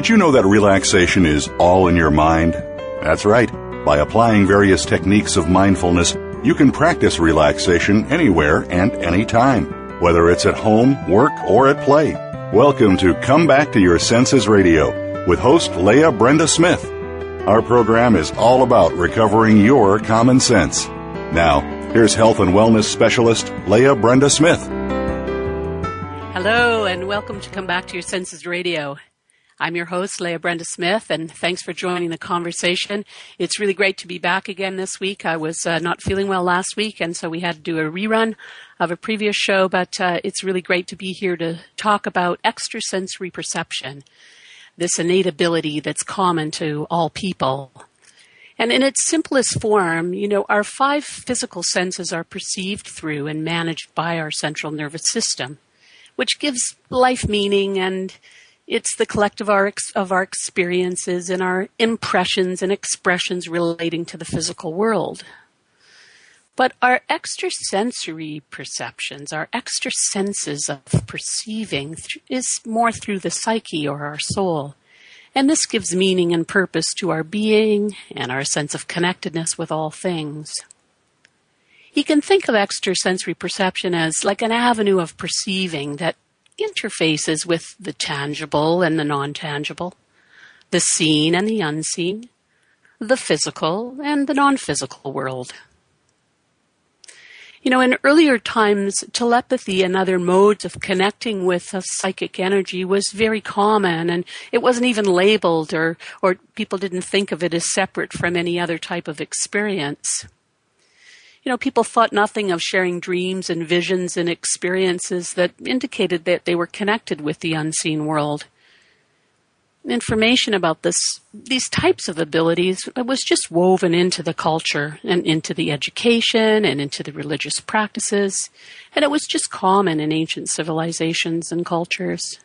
Did you know that relaxation is all in your mind? That's right. By applying various techniques of mindfulness, you can practice relaxation anywhere and anytime, whether it's at home, work, or at play. Welcome to Come Back to Your Senses Radio with host Leah Brenda Smith. Our program is all about recovering your common sense. Now, here's health and wellness specialist Leah Brenda Smith. Hello, and welcome to Come Back to Your Senses Radio. I'm your host, Leah Brenda Smith, and thanks for joining the conversation. It's really great to be back again this week. I was uh, not feeling well last week, and so we had to do a rerun of a previous show, but uh, it's really great to be here to talk about extrasensory perception, this innate ability that's common to all people. And in its simplest form, you know, our five physical senses are perceived through and managed by our central nervous system, which gives life meaning and it's the collective of our experiences and our impressions and expressions relating to the physical world. But our extrasensory perceptions, our extra senses of perceiving is more through the psyche or our soul. And this gives meaning and purpose to our being and our sense of connectedness with all things. You can think of extrasensory perception as like an avenue of perceiving that interfaces with the tangible and the non-tangible, the seen and the unseen, the physical and the non-physical world. You know, in earlier times, telepathy and other modes of connecting with a psychic energy was very common and it wasn't even labeled or, or people didn't think of it as separate from any other type of experience you know, people thought nothing of sharing dreams and visions and experiences that indicated that they were connected with the unseen world. Information about this, these types of abilities was just woven into the culture and into the education and into the religious practices, and it was just common in ancient civilizations and cultures.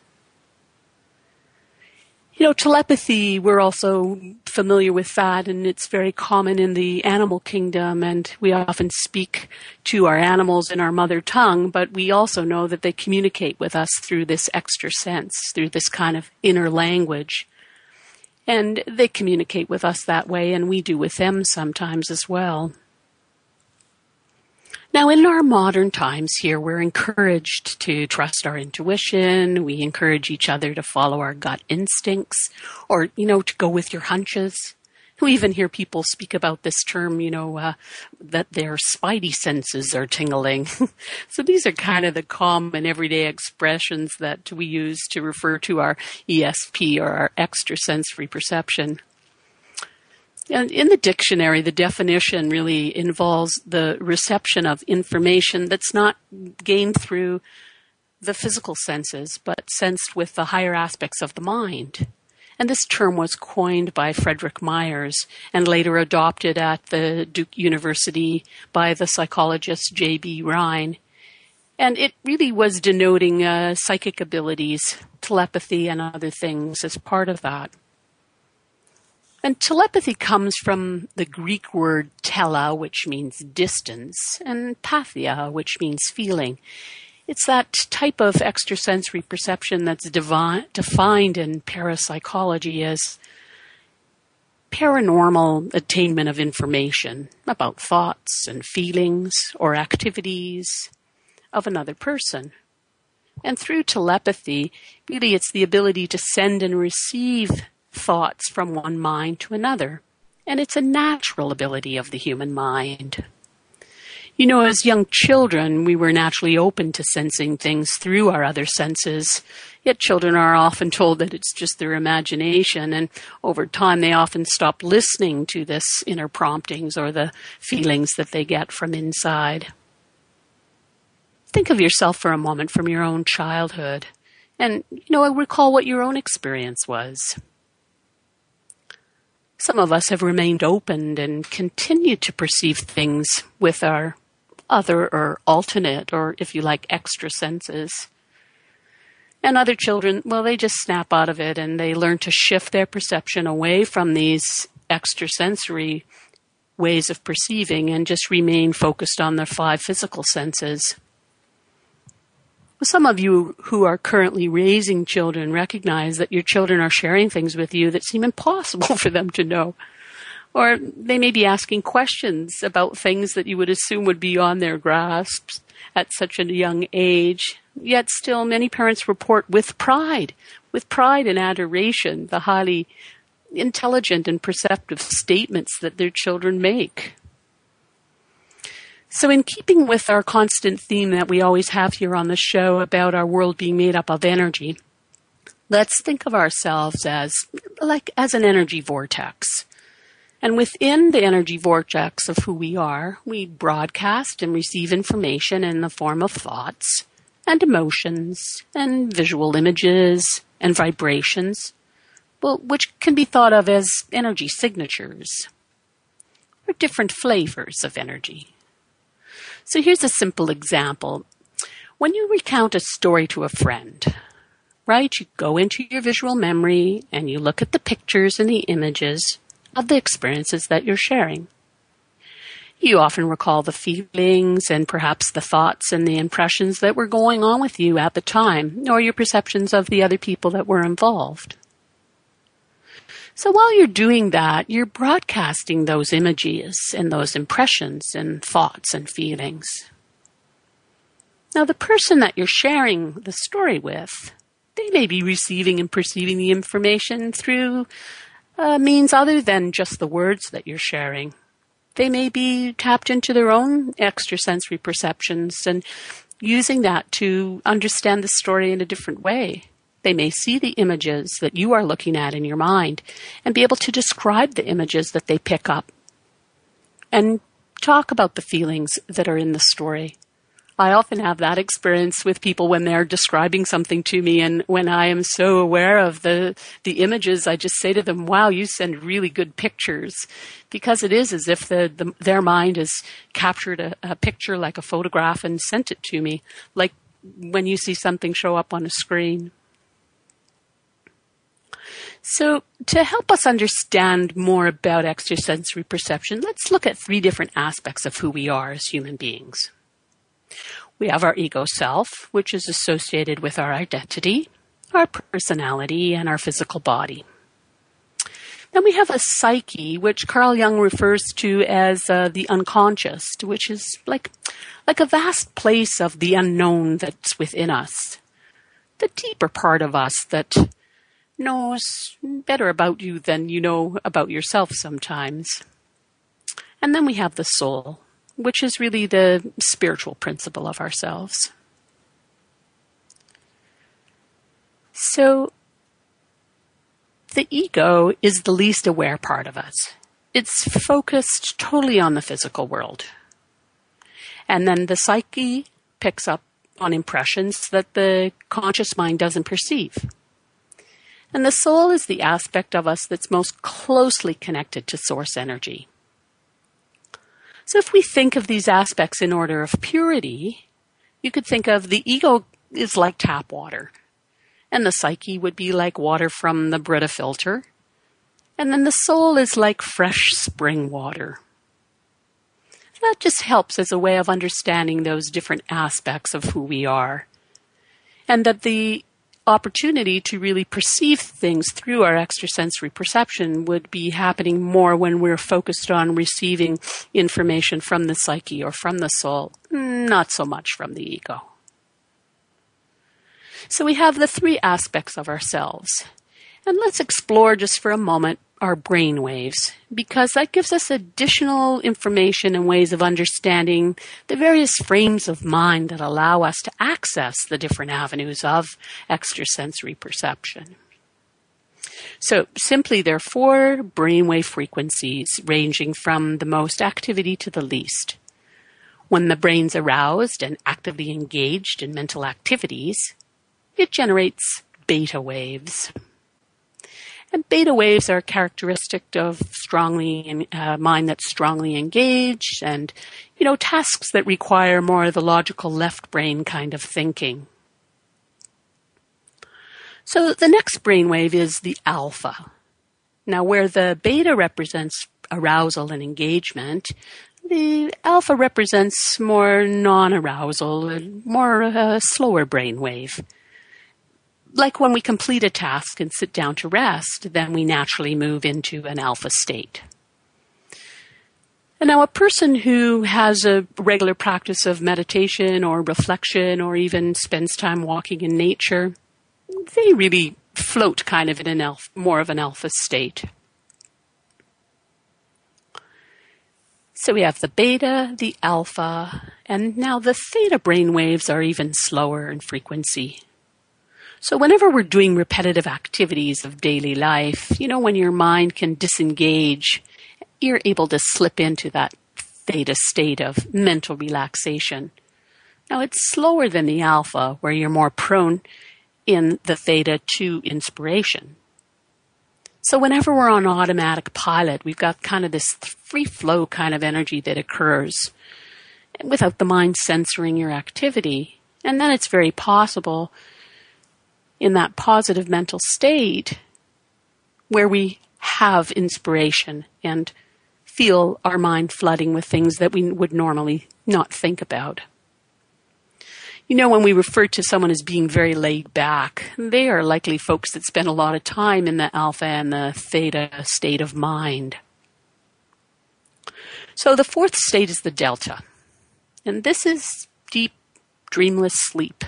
You know, telepathy, we're also familiar with that and it's very common in the animal kingdom and we often speak to our animals in our mother tongue, but we also know that they communicate with us through this extra sense, through this kind of inner language. And they communicate with us that way and we do with them sometimes as well. Now, in our modern times here, we're encouraged to trust our intuition. We encourage each other to follow our gut instincts or, you know, to go with your hunches. We even hear people speak about this term, you know, uh, that their spidey senses are tingling. so these are kind of the common everyday expressions that we use to refer to our ESP or our extrasensory perception. And in the dictionary, the definition really involves the reception of information that's not gained through the physical senses, but sensed with the higher aspects of the mind. And this term was coined by Frederic Myers and later adopted at the Duke University by the psychologist J.B. Rhine. And it really was denoting uh, psychic abilities, telepathy, and other things as part of that. And telepathy comes from the Greek word tele, which means distance, and pathia, which means feeling. It's that type of extrasensory perception that's defined in parapsychology as paranormal attainment of information about thoughts and feelings or activities of another person. And through telepathy, really it's the ability to send and receive thoughts from one mind to another. And it's a natural ability of the human mind. You know, as young children, we were naturally open to sensing things through our other senses. Yet children are often told that it's just their imagination, and over time they often stop listening to this inner promptings or the feelings that they get from inside. Think of yourself for a moment from your own childhood, and, you know, recall what your own experience was. Some of us have remained open and continued to perceive things with our other or alternate or, if you like, extra senses. And other children, well, they just snap out of it and they learn to shift their perception away from these extrasensory ways of perceiving and just remain focused on their five physical senses. Some of you who are currently raising children recognize that your children are sharing things with you that seem impossible for them to know. Or they may be asking questions about things that you would assume would be on their grasps at such a young age. Yet still many parents report with pride, with pride and adoration, the highly intelligent and perceptive statements that their children make. So, in keeping with our constant theme that we always have here on the show about our world being made up of energy, let's think of ourselves as like as an energy vortex. And within the energy vortex of who we are, we broadcast and receive information in the form of thoughts and emotions and visual images and vibrations, well, which can be thought of as energy signatures or different flavors of energy. So here's a simple example. When you recount a story to a friend, right, you go into your visual memory and you look at the pictures and the images of the experiences that you're sharing. You often recall the feelings and perhaps the thoughts and the impressions that were going on with you at the time, or your perceptions of the other people that were involved. So while you're doing that, you're broadcasting those images and those impressions and thoughts and feelings. Now, the person that you're sharing the story with, they may be receiving and perceiving the information through uh, means other than just the words that you're sharing. They may be tapped into their own extrasensory perceptions and using that to understand the story in a different way. They may see the images that you are looking at in your mind and be able to describe the images that they pick up and talk about the feelings that are in the story. I often have that experience with people when they're describing something to me and when I am so aware of the, the images, I just say to them, wow, you send really good pictures. Because it is as if the, the their mind has captured a, a picture like a photograph and sent it to me, like when you see something show up on a screen. So, to help us understand more about extrasensory perception, let's look at three different aspects of who we are as human beings. We have our ego self, which is associated with our identity, our personality, and our physical body. Then we have a psyche, which Carl Jung refers to as uh, the unconscious, which is like, like a vast place of the unknown that's within us. The deeper part of us that knows better about you than you know about yourself sometimes. And then we have the soul, which is really the spiritual principle of ourselves. So, the ego is the least aware part of us. It's focused totally on the physical world. And then the psyche picks up on impressions that the conscious mind doesn't perceive. And the soul is the aspect of us that's most closely connected to source energy. So if we think of these aspects in order of purity, you could think of the ego is like tap water, and the psyche would be like water from the Brita filter, and then the soul is like fresh spring water. That just helps as a way of understanding those different aspects of who we are. And that the opportunity to really perceive things through our extrasensory perception would be happening more when we're focused on receiving information from the psyche or from the soul, not so much from the ego. So we have the three aspects of ourselves. And let's explore just for a moment our brain waves because that gives us additional information and ways of understanding the various frames of mind that allow us to access the different avenues of extrasensory perception. So simply there are four brainwave frequencies ranging from the most activity to the least. When the brain's aroused and actively engaged in mental activities, it generates beta waves. And beta waves are characteristic of strongly uh, mind that's strongly engaged and, you know, tasks that require more of the logical left brain kind of thinking. So the next brainwave is the alpha. Now where the beta represents arousal and engagement, The alpha represents more non-arousal and more a slower brainwave. Like when we complete a task and sit down to rest, then we naturally move into an alpha state. And now a person who has a regular practice of meditation or reflection or even spends time walking in nature, they really float kind of in an alpha, more of an alpha state. So we have the beta, the alpha, and now the theta brain waves are even slower in frequency. So whenever we're doing repetitive activities of daily life, you know, when your mind can disengage you're able to slip into that theta state of mental relaxation. Now it's slower than the alpha where you're more prone in the theta to inspiration. So whenever we're on automatic pilot, we've got kind of this free flow kind of energy that occurs without the mind censoring your activity. And then it's very possible in that positive mental state where we have inspiration and feel our mind flooding with things that we would normally not think about. You know, when we refer to someone as being very laid back, they are likely folks that spend a lot of time in the alpha and the theta state of mind. So the fourth state is the delta. And this is deep, dreamless sleep.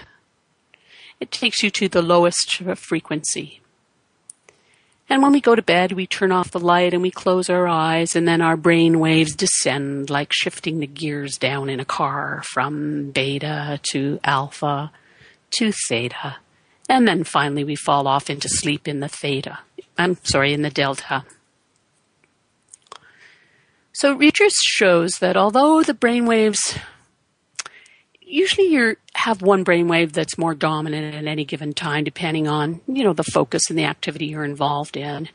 It takes you to the lowest frequency. And when we go to bed, we turn off the light and we close our eyes, and then our brain waves descend like shifting the gears down in a car from beta to alpha to theta. And then finally we fall off into sleep in the theta. I'm sorry, in the delta. So research shows that although the brain waves usually you have one brainwave that's more dominant at any given time, depending on you know the focus and the activity you're involved in.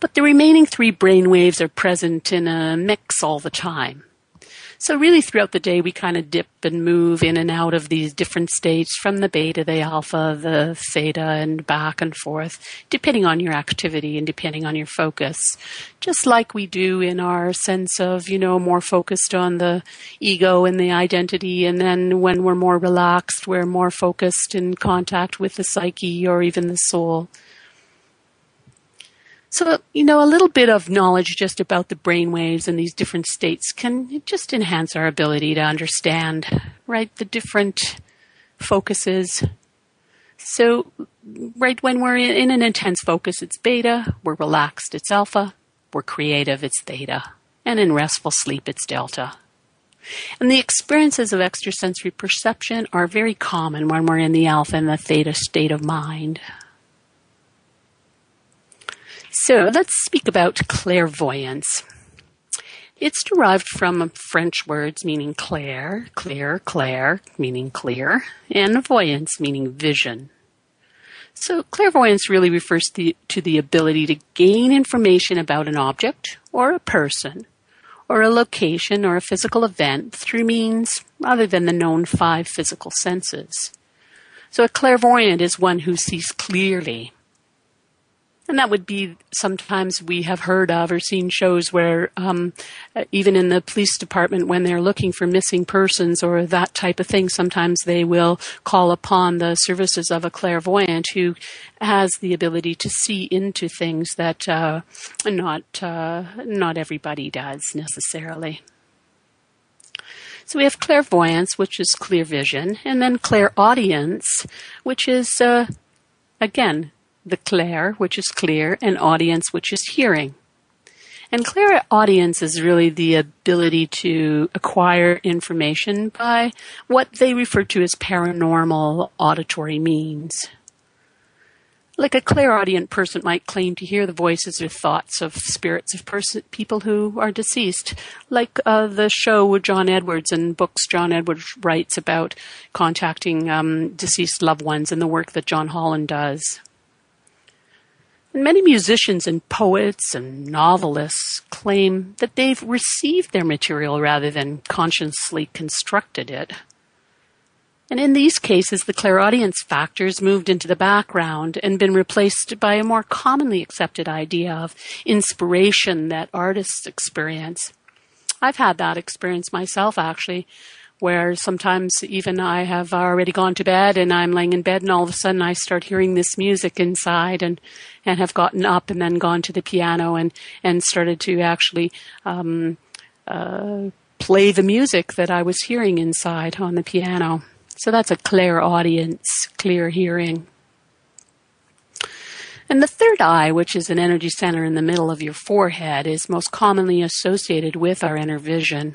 But the remaining three brainwaves are present in a mix all the time. So really throughout the day, we kind of dip and move in and out of these different states from the beta, the alpha, the theta, and back and forth, depending on your activity and depending on your focus. Just like we do in our sense of, you know, more focused on the ego and the identity. And then when we're more relaxed, we're more focused in contact with the psyche or even the soul. So, you know, a little bit of knowledge just about the brain waves and these different states can just enhance our ability to understand, right, the different focuses. So, right when we're in an intense focus, it's beta. We're relaxed, it's alpha. We're creative, it's theta. And in restful sleep, it's delta. And the experiences of extrasensory perception are very common when we're in the alpha and the theta state of mind. So let's speak about clairvoyance. It's derived from French words meaning clair, clear, clair, meaning clear, and voyance meaning vision. So clairvoyance really refers to the, to the ability to gain information about an object or a person or a location or a physical event through means other than the known five physical senses. So a clairvoyant is one who sees clearly and that would be sometimes we have heard of or seen shows where um, even in the police department when they're looking for missing persons or that type of thing, sometimes they will call upon the services of a clairvoyant who has the ability to see into things that uh, not uh, not everybody does necessarily. So we have clairvoyance, which is clear vision, and then clairaudience, which is uh, again the clair, which is clear, and audience, which is hearing. And clairaudience is really the ability to acquire information by what they refer to as paranormal auditory means. Like a clairaudient person might claim to hear the voices or thoughts of spirits of person, people who are deceased, like uh, the show with John Edwards and books John Edwards writes about contacting um, deceased loved ones and the work that John Holland does. Many musicians and poets and novelists claim that they've received their material rather than consciously constructed it. And in these cases, the clairaudience factors moved into the background and been replaced by a more commonly accepted idea of inspiration that artists experience. I've had that experience myself actually, where sometimes even I have already gone to bed and I'm laying in bed and all of a sudden I start hearing this music inside and, and have gotten up and then gone to the piano and, and started to actually, um, uh, play the music that I was hearing inside on the piano. So that's a clairaudience, clear hearing. And the third eye, which is an energy center in the middle of your forehead, is most commonly associated with our inner vision.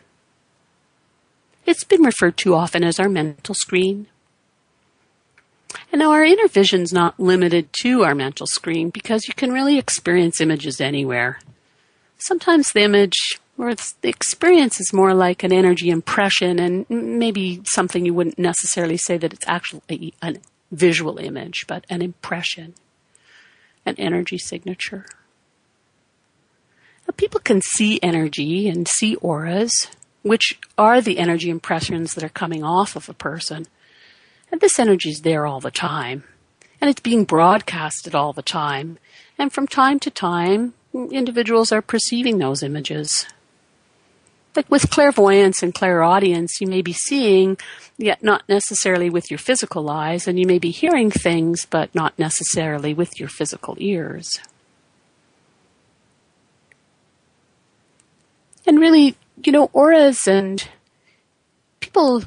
It's been referred to often as our mental screen. And now our inner vision's not limited to our mental screen because you can really experience images anywhere. Sometimes the image or the experience is more like an energy impression and maybe something you wouldn't necessarily say that it's actually a visual image, but an impression, an energy signature. Now, people can see energy and see auras, which are the energy impressions that are coming off of a person. And this energy is there all the time. And it's being broadcasted all the time. And from time to time, individuals are perceiving those images. Like with clairvoyance and clairaudience, you may be seeing, yet not necessarily with your physical eyes, and you may be hearing things, but not necessarily with your physical ears. And really, you know, auras and people,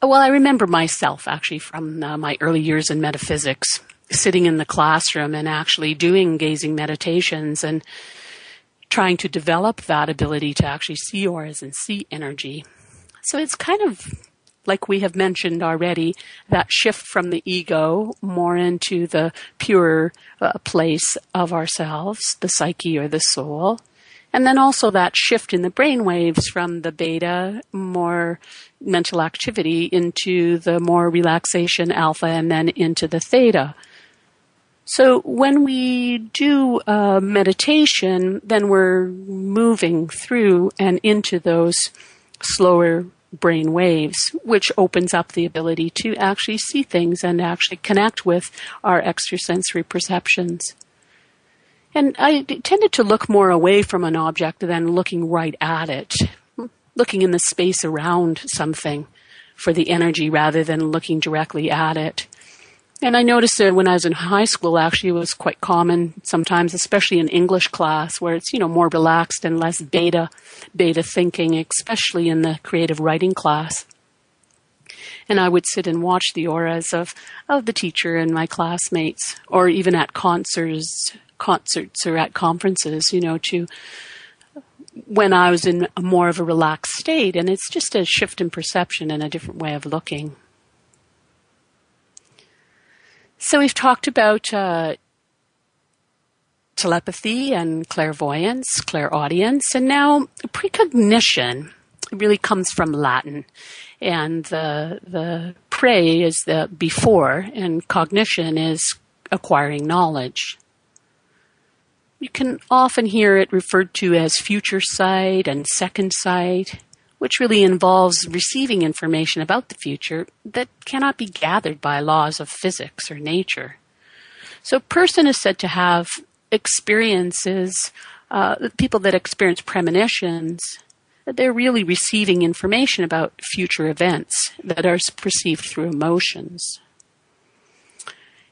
well, I remember myself actually from uh, my early years in metaphysics, sitting in the classroom and actually doing gazing meditations and trying to develop that ability to actually see auras and see energy. So it's kind of like we have mentioned already, that shift from the ego more into the pure uh, place of ourselves, the psyche or the soul. And then also that shift in the brain waves from the beta, more mental activity into the more relaxation alpha and then into the theta. So when we do uh, meditation, then we're moving through and into those slower brain waves, which opens up the ability to actually see things and actually connect with our extrasensory perceptions. And I tended to look more away from an object than looking right at it, looking in the space around something for the energy rather than looking directly at it. And I noticed that when I was in high school, actually, it was quite common sometimes, especially in English class, where it's, you know, more relaxed and less beta, beta thinking, especially in the creative writing class. And I would sit and watch the auras of, of the teacher and my classmates, or even at concerts, concerts or at conferences, you know, to, when I was in more of a relaxed state. And it's just a shift in perception and a different way of looking. So we've talked about uh, telepathy and clairvoyance, clairaudience, and now precognition really comes from Latin, and the the pre is the before, and cognition is acquiring knowledge. You can often hear it referred to as future sight and second sight which really involves receiving information about the future that cannot be gathered by laws of physics or nature. So, person is said to have experiences, uh, people that experience premonitions, they're really receiving information about future events that are perceived through emotions.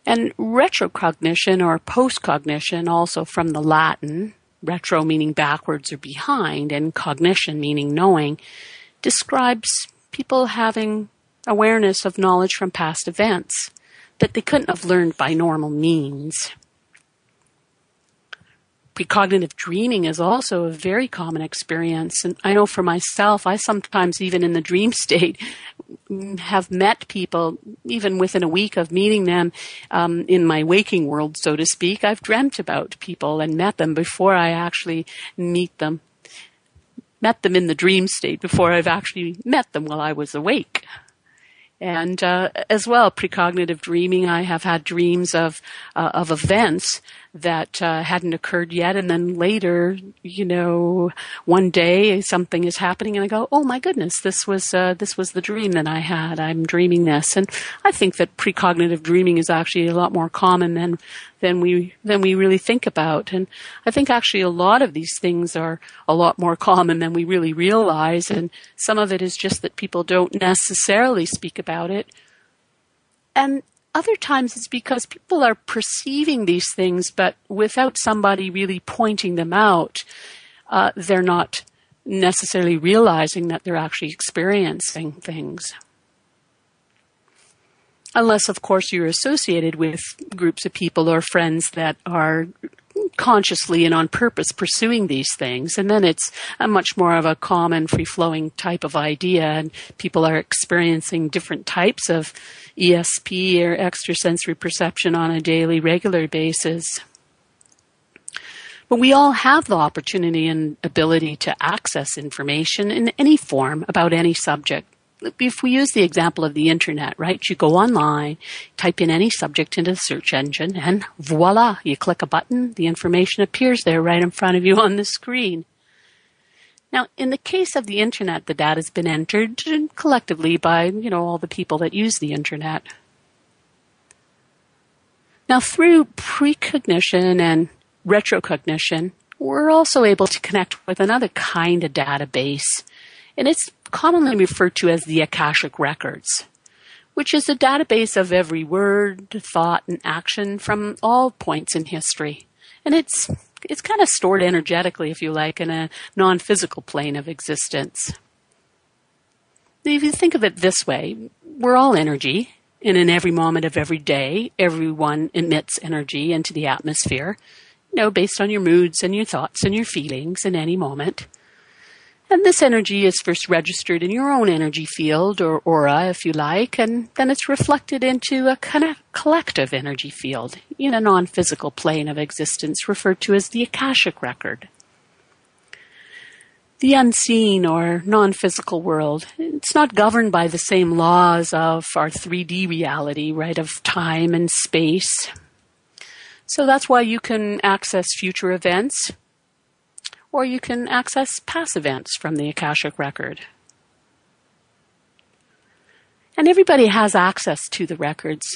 And retrocognition or postcognition, also from the Latin, retro meaning backwards or behind, and cognition meaning knowing, describes people having awareness of knowledge from past events that they couldn't have learned by normal means. Precognitive dreaming is also a very common experience. And I know for myself, I sometimes, even in the dream state, have met people, even within a week of meeting them um, in my waking world, so to speak. I've dreamt about people and met them before I actually meet them. Met them in the dream state before I've actually met them while I was awake. And uh, as well, precognitive dreaming, I have had dreams of uh, of events that uh, hadn't occurred yet. And then later, you know, one day something is happening and I go, oh my goodness, this was, uh, this was the dream that I had. I'm dreaming this. And I think that precognitive dreaming is actually a lot more common than, than we, than we really think about. And I think actually a lot of these things are a lot more common than we really realize. And some of it is just that people don't necessarily speak about it. And other times it's because people are perceiving these things, but without somebody really pointing them out, uh, they're not necessarily realizing that they're actually experiencing things. Unless, of course, you're associated with groups of people or friends that are consciously and on purpose pursuing these things. And then it's a much more of a common, free flowing type of idea, and people are experiencing different types of ESP or extrasensory perception on a daily, regular basis. But we all have the opportunity and ability to access information in any form about any subject if we use the example of the internet, right? You go online, type in any subject into the search engine, and voila, you click a button, the information appears there right in front of you on the screen. Now, in the case of the internet, the data has been entered collectively by, you know, all the people that use the internet. Now, through precognition and retrocognition, we're also able to connect with another kind of database. And it's commonly referred to as the Akashic Records, which is a database of every word, thought, and action from all points in history. And it's, it's kind of stored energetically, if you like, in a non-physical plane of existence. If you think of it this way, we're all energy, and in every moment of every day, everyone emits energy into the atmosphere, you know, based on your moods and your thoughts and your feelings in any moment. And this energy is first registered in your own energy field or aura, if you like, and then it's reflected into a kind of collective energy field in a non-physical plane of existence referred to as the Akashic record. The unseen or non-physical world, it's not governed by the same laws of our 3D reality, right, of time and space. So that's why you can access future events or you can access past events from the Akashic Record. And everybody has access to the records.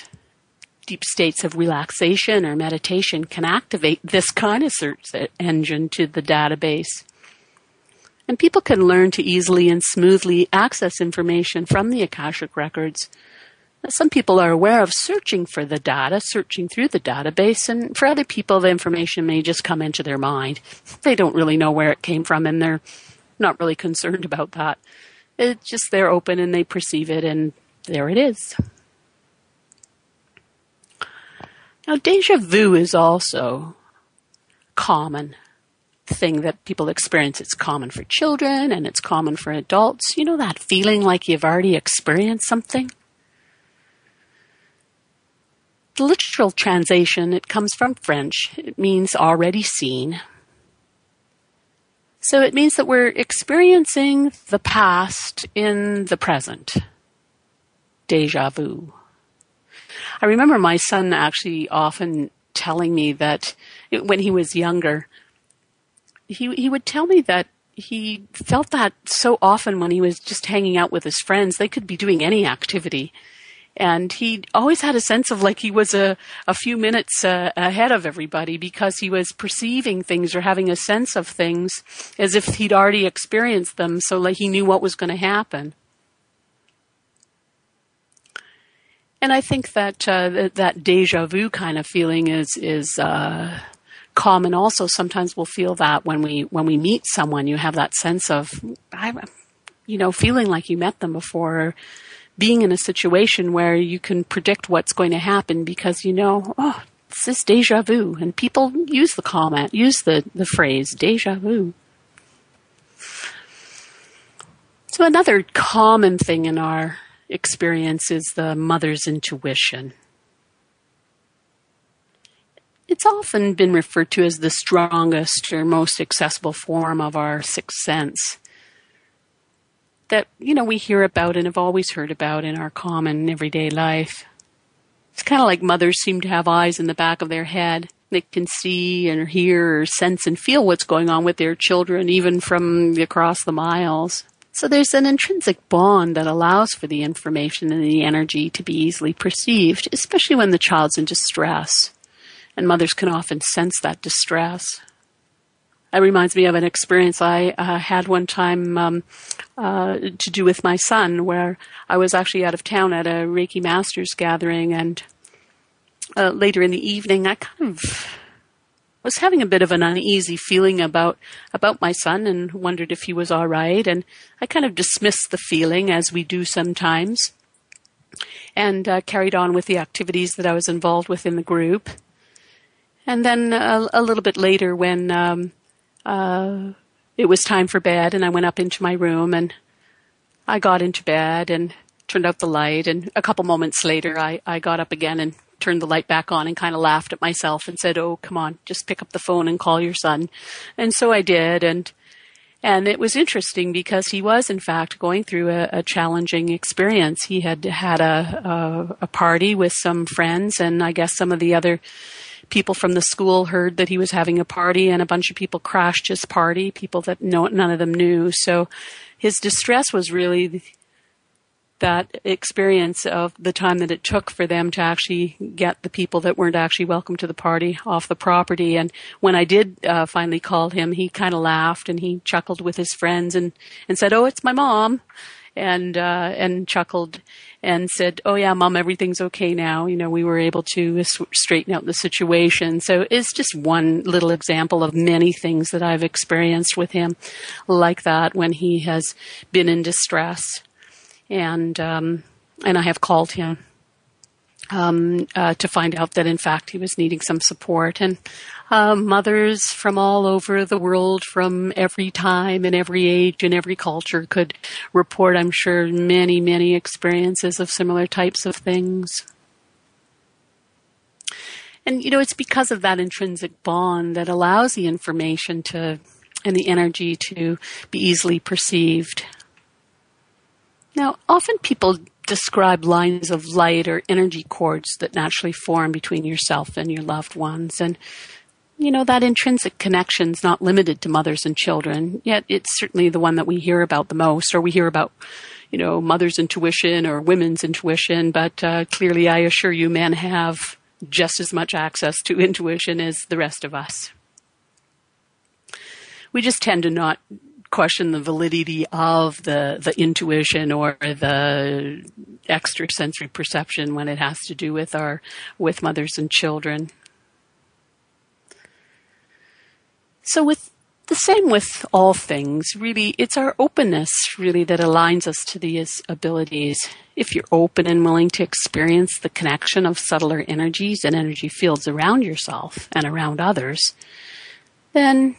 Deep states of relaxation or meditation can activate this kind of search engine to the database. And people can learn to easily and smoothly access information from the Akashic Records some people are aware of searching for the data, searching through the database, and for other people, the information may just come into their mind. They don't really know where it came from, and they're not really concerned about that. It's just they're open and they perceive it, and there it is. Now, deja vu is also common thing that people experience. It's common for children and it's common for adults. You know that feeling like you've already experienced something? The literal translation, it comes from French. It means already seen. So it means that we're experiencing the past in the present. Deja vu. I remember my son actually often telling me that when he was younger, he, he would tell me that he felt that so often when he was just hanging out with his friends. They could be doing any activity and he always had a sense of like he was a, a few minutes uh, ahead of everybody because he was perceiving things or having a sense of things as if he'd already experienced them so like he knew what was going to happen. And i think that uh, that deja vu kind of feeling is is uh, common also. Sometimes we'll feel that when we when we meet someone you have that sense of I, you know feeling like you met them before being in a situation where you can predict what's going to happen because you know, oh, this is deja vu. And people use the comment, use the, the phrase deja vu. So another common thing in our experience is the mother's intuition. It's often been referred to as the strongest or most accessible form of our sixth sense that, you know, we hear about and have always heard about in our common everyday life. It's kind of like mothers seem to have eyes in the back of their head. that can see and hear or sense and feel what's going on with their children, even from across the miles. So there's an intrinsic bond that allows for the information and the energy to be easily perceived, especially when the child's in distress. And mothers can often sense that distress. It reminds me of an experience I uh, had one time um, uh, to do with my son, where I was actually out of town at a Reiki Masters gathering, and uh, later in the evening, I kind of was having a bit of an uneasy feeling about about my son, and wondered if he was all right. And I kind of dismissed the feeling, as we do sometimes, and uh, carried on with the activities that I was involved with in the group. And then a, a little bit later, when um, uh, it was time for bed and I went up into my room and I got into bed and turned out the light. And a couple moments later, I, I got up again and turned the light back on and kind of laughed at myself and said, Oh, come on, just pick up the phone and call your son. And so I did. And, and it was interesting because he was in fact going through a, a challenging experience. He had had a, a, a party with some friends and I guess some of the other people from the school heard that he was having a party and a bunch of people crashed his party, people that no, none of them knew. So his distress was really that experience of the time that it took for them to actually get the people that weren't actually welcome to the party off the property. And when I did uh, finally call him, he kind of laughed and he chuckled with his friends and, and said, "Oh, it's my mom," and uh, and chuckled and said, "Oh yeah, mom, everything's okay now." You know, we were able to straighten out the situation. So it's just one little example of many things that I've experienced with him, like that when he has been in distress, and um, and I have called him um, uh, to find out that in fact he was needing some support. And uh, mothers from all over the world, from every time and every age and every culture, could report, I'm sure, many, many experiences of similar types of things. And you know, it's because of that intrinsic bond that allows the information to and the energy to be easily perceived. Now, often people describe lines of light or energy cords that naturally form between yourself and your loved ones. And, you know, that intrinsic connection is not limited to mothers and children, yet it's certainly the one that we hear about the most, or we hear about, you know, mother's intuition or women's intuition. But uh, clearly, I assure you, men have just as much access to intuition as the rest of us. We just tend to not question the validity of the, the intuition or the extrasensory perception when it has to do with our, with mothers and children. So with the same with all things, really, it's our openness really that aligns us to these abilities. If you're open and willing to experience the connection of subtler energies and energy fields around yourself and around others, then,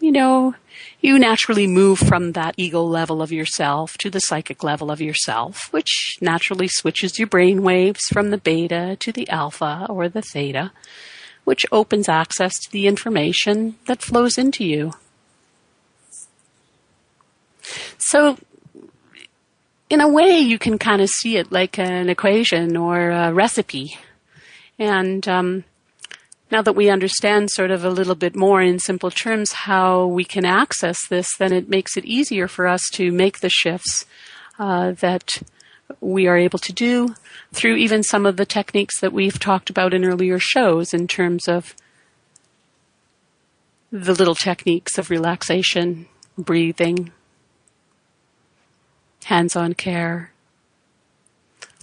you know, you naturally move from that ego level of yourself to the psychic level of yourself, which naturally switches your brain waves from the beta to the alpha or the theta, which opens access to the information that flows into you. So, in a way, you can kind of see it like an equation or a recipe. And um, now that we understand sort of a little bit more in simple terms how we can access this, then it makes it easier for us to make the shifts uh, that we are able to do through even some of the techniques that we've talked about in earlier shows in terms of the little techniques of relaxation, breathing, hands-on care,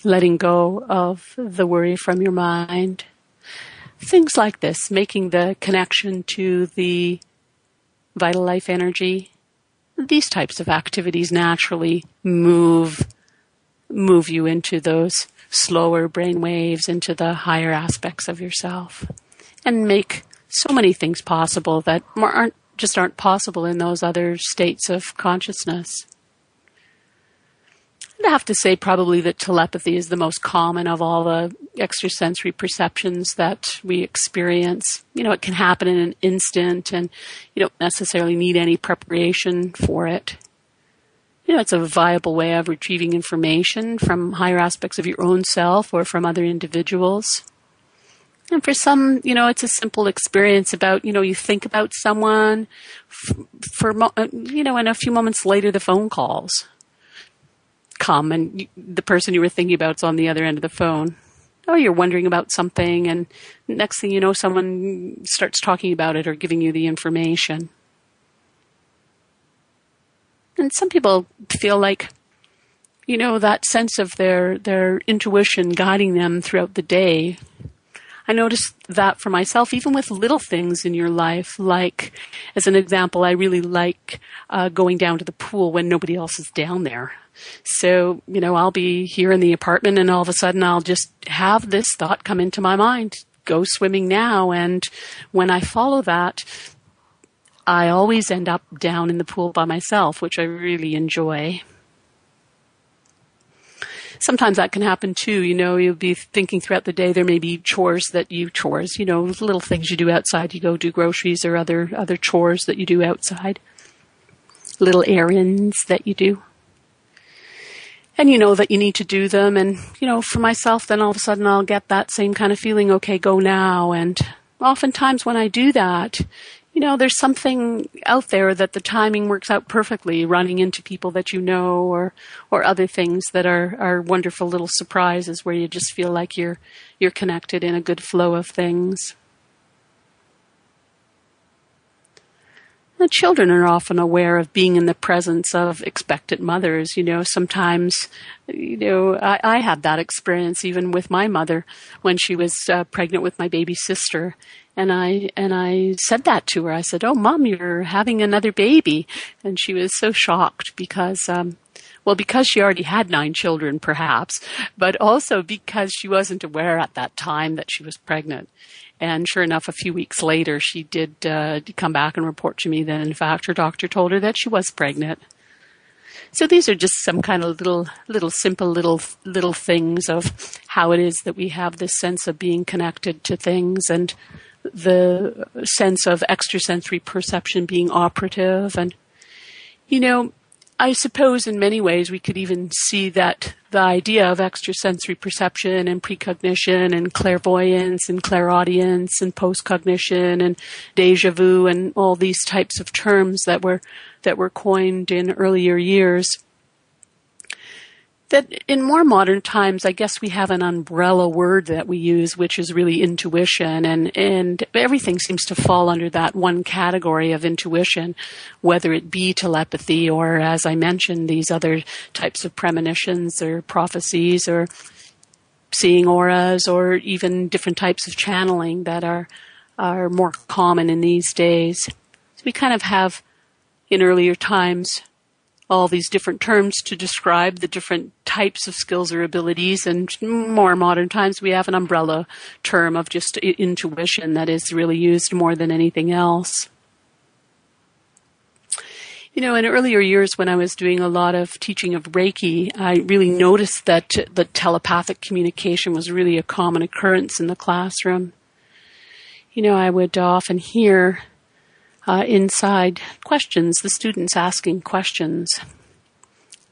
letting go of the worry from your mind, things like this, making the connection to the vital life energy, these types of activities naturally move move you into those slower brain waves, into the higher aspects of yourself, and make so many things possible that aren't just aren't possible in those other states of consciousness. I'd have to say probably that telepathy is the most common of all the extrasensory perceptions that we experience. You know, it can happen in an instant and you don't necessarily need any preparation for it. You know, it's a viable way of retrieving information from higher aspects of your own self or from other individuals. And for some, you know, it's a simple experience about, you know, you think about someone for, uh, you know, and a few moments later the phone calls come and the person you were thinking about is on the other end of the phone. Oh, you're wondering about something and next thing you know, someone starts talking about it or giving you the information. And some people feel like, you know, that sense of their, their intuition guiding them throughout the day I noticed that for myself, even with little things in your life, like, as an example, I really like uh, going down to the pool when nobody else is down there. So, you know, I'll be here in the apartment and all of a sudden I'll just have this thought come into my mind go swimming now. And when I follow that, I always end up down in the pool by myself, which I really enjoy sometimes that can happen too. You know, you'll be thinking throughout the day there may be chores that you chores, you know, little things you do outside. You go do groceries or other other chores that you do outside. Little errands that you do. And you know that you need to do them and you know, for myself then all of a sudden I'll get that same kind of feeling, okay, go now and oftentimes when I do that, you know, there's something out there that the timing works out perfectly, running into people that you know or or other things that are, are wonderful little surprises where you just feel like you're you're connected in a good flow of things. The children are often aware of being in the presence of expectant mothers. You know, sometimes, you know, I, I had that experience even with my mother when she was uh, pregnant with my baby sister. And I, and I said that to her. I said, Oh, mom, you're having another baby. And she was so shocked because, um, well, because she already had nine children, perhaps, but also because she wasn't aware at that time that she was pregnant. And sure enough, a few weeks later, she did uh, come back and report to me that, in fact, her doctor told her that she was pregnant. So these are just some kind of little, little simple little, little things of how it is that we have this sense of being connected to things and the sense of extrasensory perception being operative. And, you know, I suppose in many ways we could even see that the idea of extrasensory perception and precognition and clairvoyance and clairaudience and postcognition and deja vu and all these types of terms that were that were coined in earlier years that in more modern times, I guess we have an umbrella word that we use, which is really intuition, and and everything seems to fall under that one category of intuition, whether it be telepathy or, as I mentioned, these other types of premonitions or prophecies or seeing auras or even different types of channeling that are are more common in these days. So we kind of have in earlier times all these different terms to describe the different types of skills or abilities. And more modern times, we have an umbrella term of just intuition that is really used more than anything else. You know, in earlier years when I was doing a lot of teaching of Reiki, I really noticed that the telepathic communication was really a common occurrence in the classroom. You know, I would often hear uh, inside questions, the students asking questions.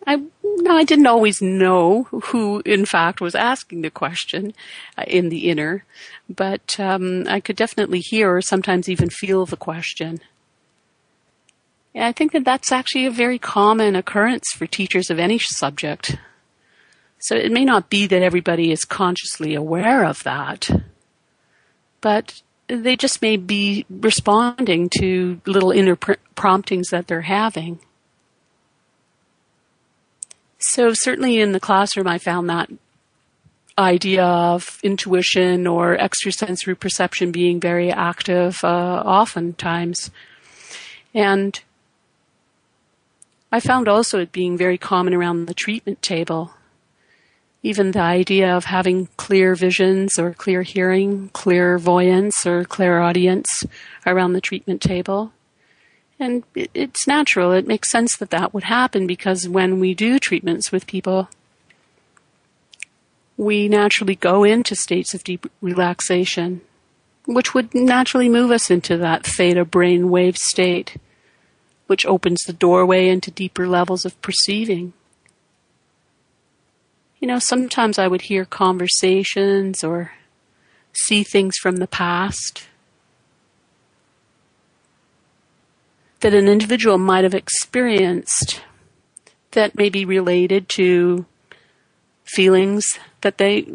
I no, I didn't always know who, in fact, was asking the question uh, in the inner, but um, I could definitely hear or sometimes even feel the question. And I think that that's actually a very common occurrence for teachers of any subject. So it may not be that everybody is consciously aware of that, but they just may be responding to little inner pr- promptings that they're having. So certainly in the classroom, I found that idea of intuition or extrasensory perception being very active uh, oftentimes. And I found also it being very common around the treatment table even the idea of having clear visions or clear hearing, clairvoyance or clairaudience around the treatment table. And it's natural. It makes sense that that would happen because when we do treatments with people, we naturally go into states of deep relaxation, which would naturally move us into that theta brain wave state, which opens the doorway into deeper levels of perceiving you know, sometimes I would hear conversations or see things from the past that an individual might have experienced that may be related to feelings that they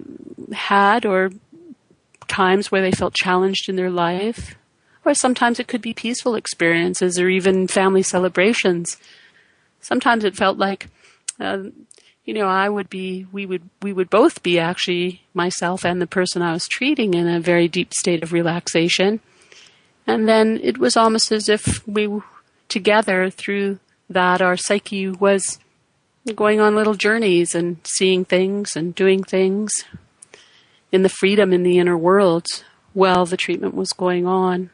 had or times where they felt challenged in their life. Or sometimes it could be peaceful experiences or even family celebrations. Sometimes it felt like, uh, you know, I would be, we would, we would both be actually myself and the person I was treating in a very deep state of relaxation. And then it was almost as if we together through that our psyche was going on little journeys and seeing things and doing things in the freedom in the inner worlds while the treatment was going on.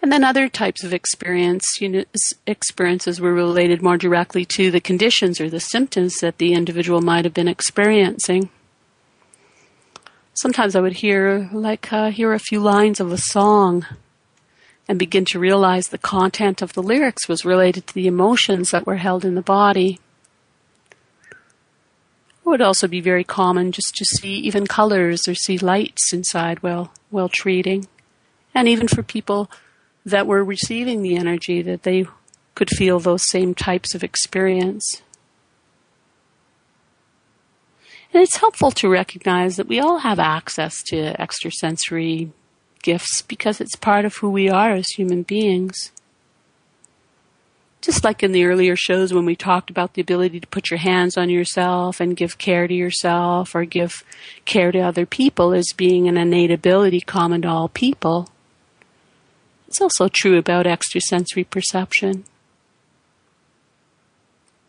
And then other types of experience, you know, experiences were related more directly to the conditions or the symptoms that the individual might have been experiencing. Sometimes I would hear, like, uh, hear a few lines of a song and begin to realize the content of the lyrics was related to the emotions that were held in the body. It would also be very common just to see even colors or see lights inside while, while treating. And even for people that were receiving the energy, that they could feel those same types of experience. And it's helpful to recognize that we all have access to extrasensory gifts because it's part of who we are as human beings. Just like in the earlier shows when we talked about the ability to put your hands on yourself and give care to yourself or give care to other people as being an innate ability common to all people. It's also true about extrasensory perception.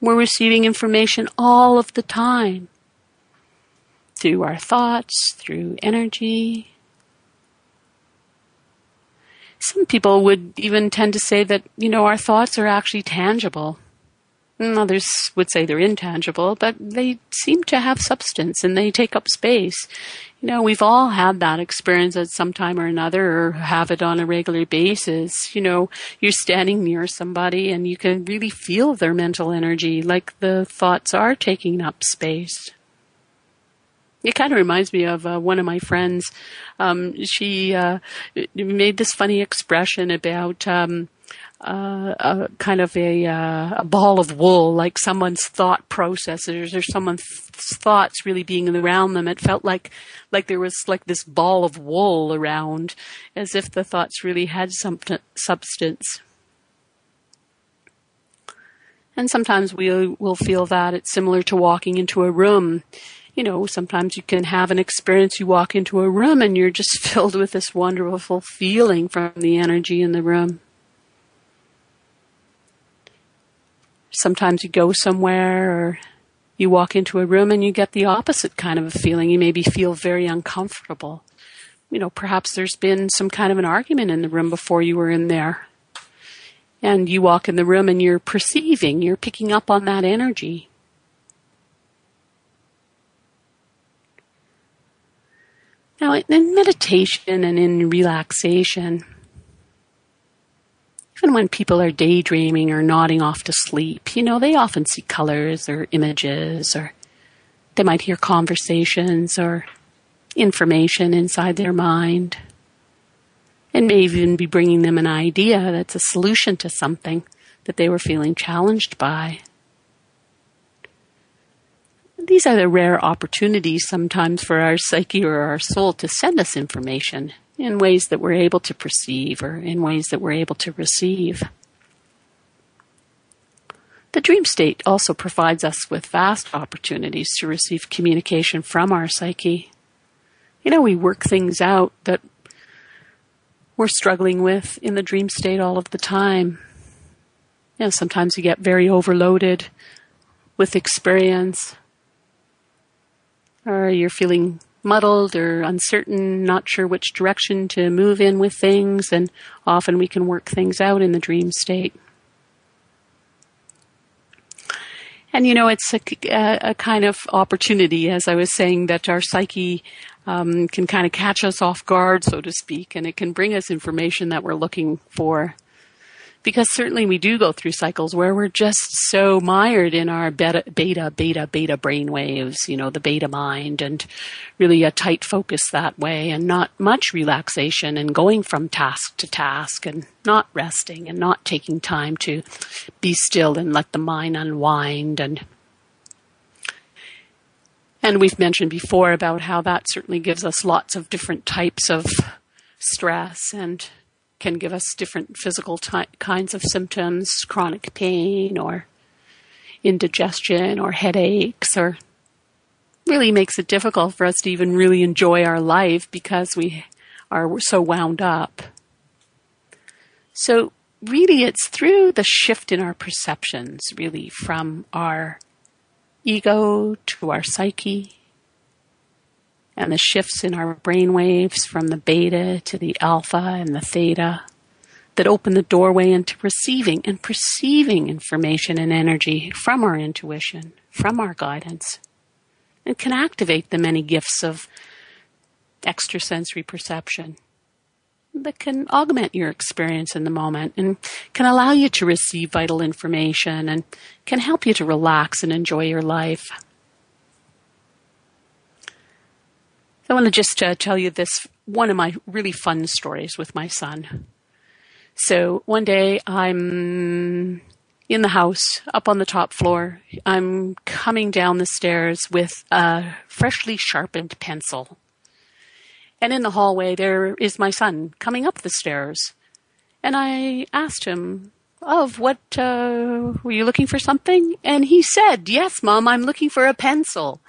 We're receiving information all of the time through our thoughts, through energy, some people would even tend to say that, you know, our thoughts are actually tangible. And others would say they're intangible, but they seem to have substance and they take up space. You know, we've all had that experience at some time or another or have it on a regular basis. You know, you're standing near somebody and you can really feel their mental energy, like the thoughts are taking up space. It kind of reminds me of uh, one of my friends. Um, she uh, made this funny expression about um, uh, a kind of a, uh, a ball of wool, like someone's thought processes or someone's thoughts really being around them. It felt like like there was like this ball of wool around, as if the thoughts really had some substance. And sometimes we will feel that it's similar to walking into a room you know, sometimes you can have an experience, you walk into a room and you're just filled with this wonderful feeling from the energy in the room. Sometimes you go somewhere or you walk into a room and you get the opposite kind of a feeling. You maybe feel very uncomfortable. You know, perhaps there's been some kind of an argument in the room before you were in there. And you walk in the room and you're perceiving, you're picking up on that energy. Now, in meditation and in relaxation, even when people are daydreaming or nodding off to sleep, you know, they often see colors or images, or they might hear conversations or information inside their mind. and may even be bringing them an idea that's a solution to something that they were feeling challenged by these are the rare opportunities sometimes for our psyche or our soul to send us information in ways that we're able to perceive or in ways that we're able to receive. The dream state also provides us with vast opportunities to receive communication from our psyche. You know, we work things out that we're struggling with in the dream state all of the time. You know, sometimes you get very overloaded with experience or you're feeling muddled or uncertain, not sure which direction to move in with things, and often we can work things out in the dream state. And you know, it's a, a, kind of opportunity, as I was saying, that our psyche um, can kind of catch us off guard, so to speak, and it can bring us information that we're looking for. Because certainly we do go through cycles where we're just so mired in our beta, beta, beta, beta brain waves, you know, the beta mind and really a tight focus that way and not much relaxation and going from task to task and not resting and not taking time to be still and let the mind unwind and and we've mentioned before about how that certainly gives us lots of different types of stress and can give us different physical ty- kinds of symptoms, chronic pain or indigestion or headaches or really makes it difficult for us to even really enjoy our life because we are so wound up. So really it's through the shift in our perceptions really from our ego to our psyche and the shifts in our brain waves from the beta to the alpha and the theta that open the doorway into receiving and perceiving information and energy from our intuition, from our guidance, and can activate the many gifts of extrasensory perception that can augment your experience in the moment and can allow you to receive vital information and can help you to relax and enjoy your life. I want to just uh, tell you this one of my really fun stories with my son. So one day I'm in the house up on the top floor. I'm coming down the stairs with a freshly sharpened pencil. And in the hallway there is my son coming up the stairs. And I asked him, of what, uh, were you looking for something? And he said, yes, mom, I'm looking for a pencil.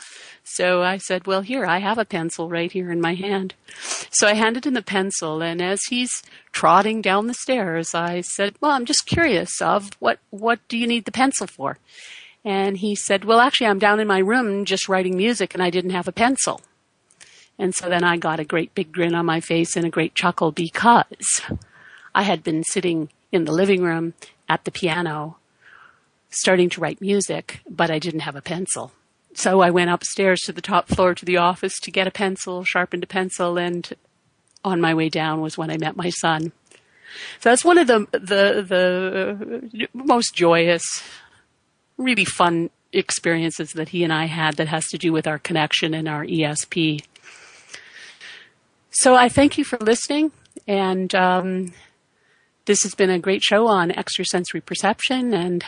So I said, well, here, I have a pencil right here in my hand. So I handed him the pencil, and as he's trotting down the stairs, I said, well, I'm just curious of what, what do you need the pencil for? And he said, well, actually, I'm down in my room just writing music, and I didn't have a pencil. And so then I got a great big grin on my face and a great chuckle because I had been sitting in the living room at the piano starting to write music, but I didn't have a pencil so I went upstairs to the top floor to the office to get a pencil, sharpened a pencil, and on my way down was when I met my son. So that's one of the the the most joyous, really fun experiences that he and I had that has to do with our connection and our ESP. So I thank you for listening, and um, this has been a great show on extrasensory perception and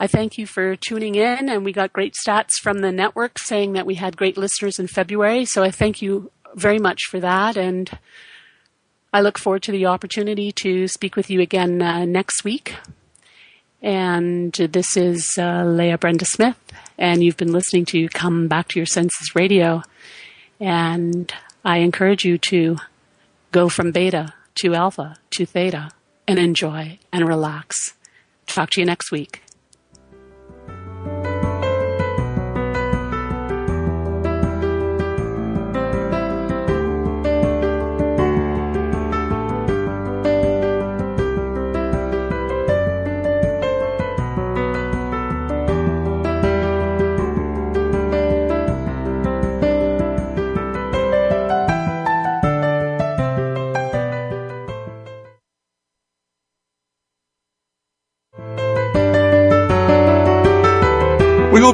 I thank you for tuning in, and we got great stats from the network saying that we had great listeners in February. So I thank you very much for that, and I look forward to the opportunity to speak with you again uh, next week. And this is uh, Leah Brenda Smith, and you've been listening to Come Back to Your Senses Radio. And I encourage you to go from beta to alpha to theta and enjoy and relax. Talk to you next week.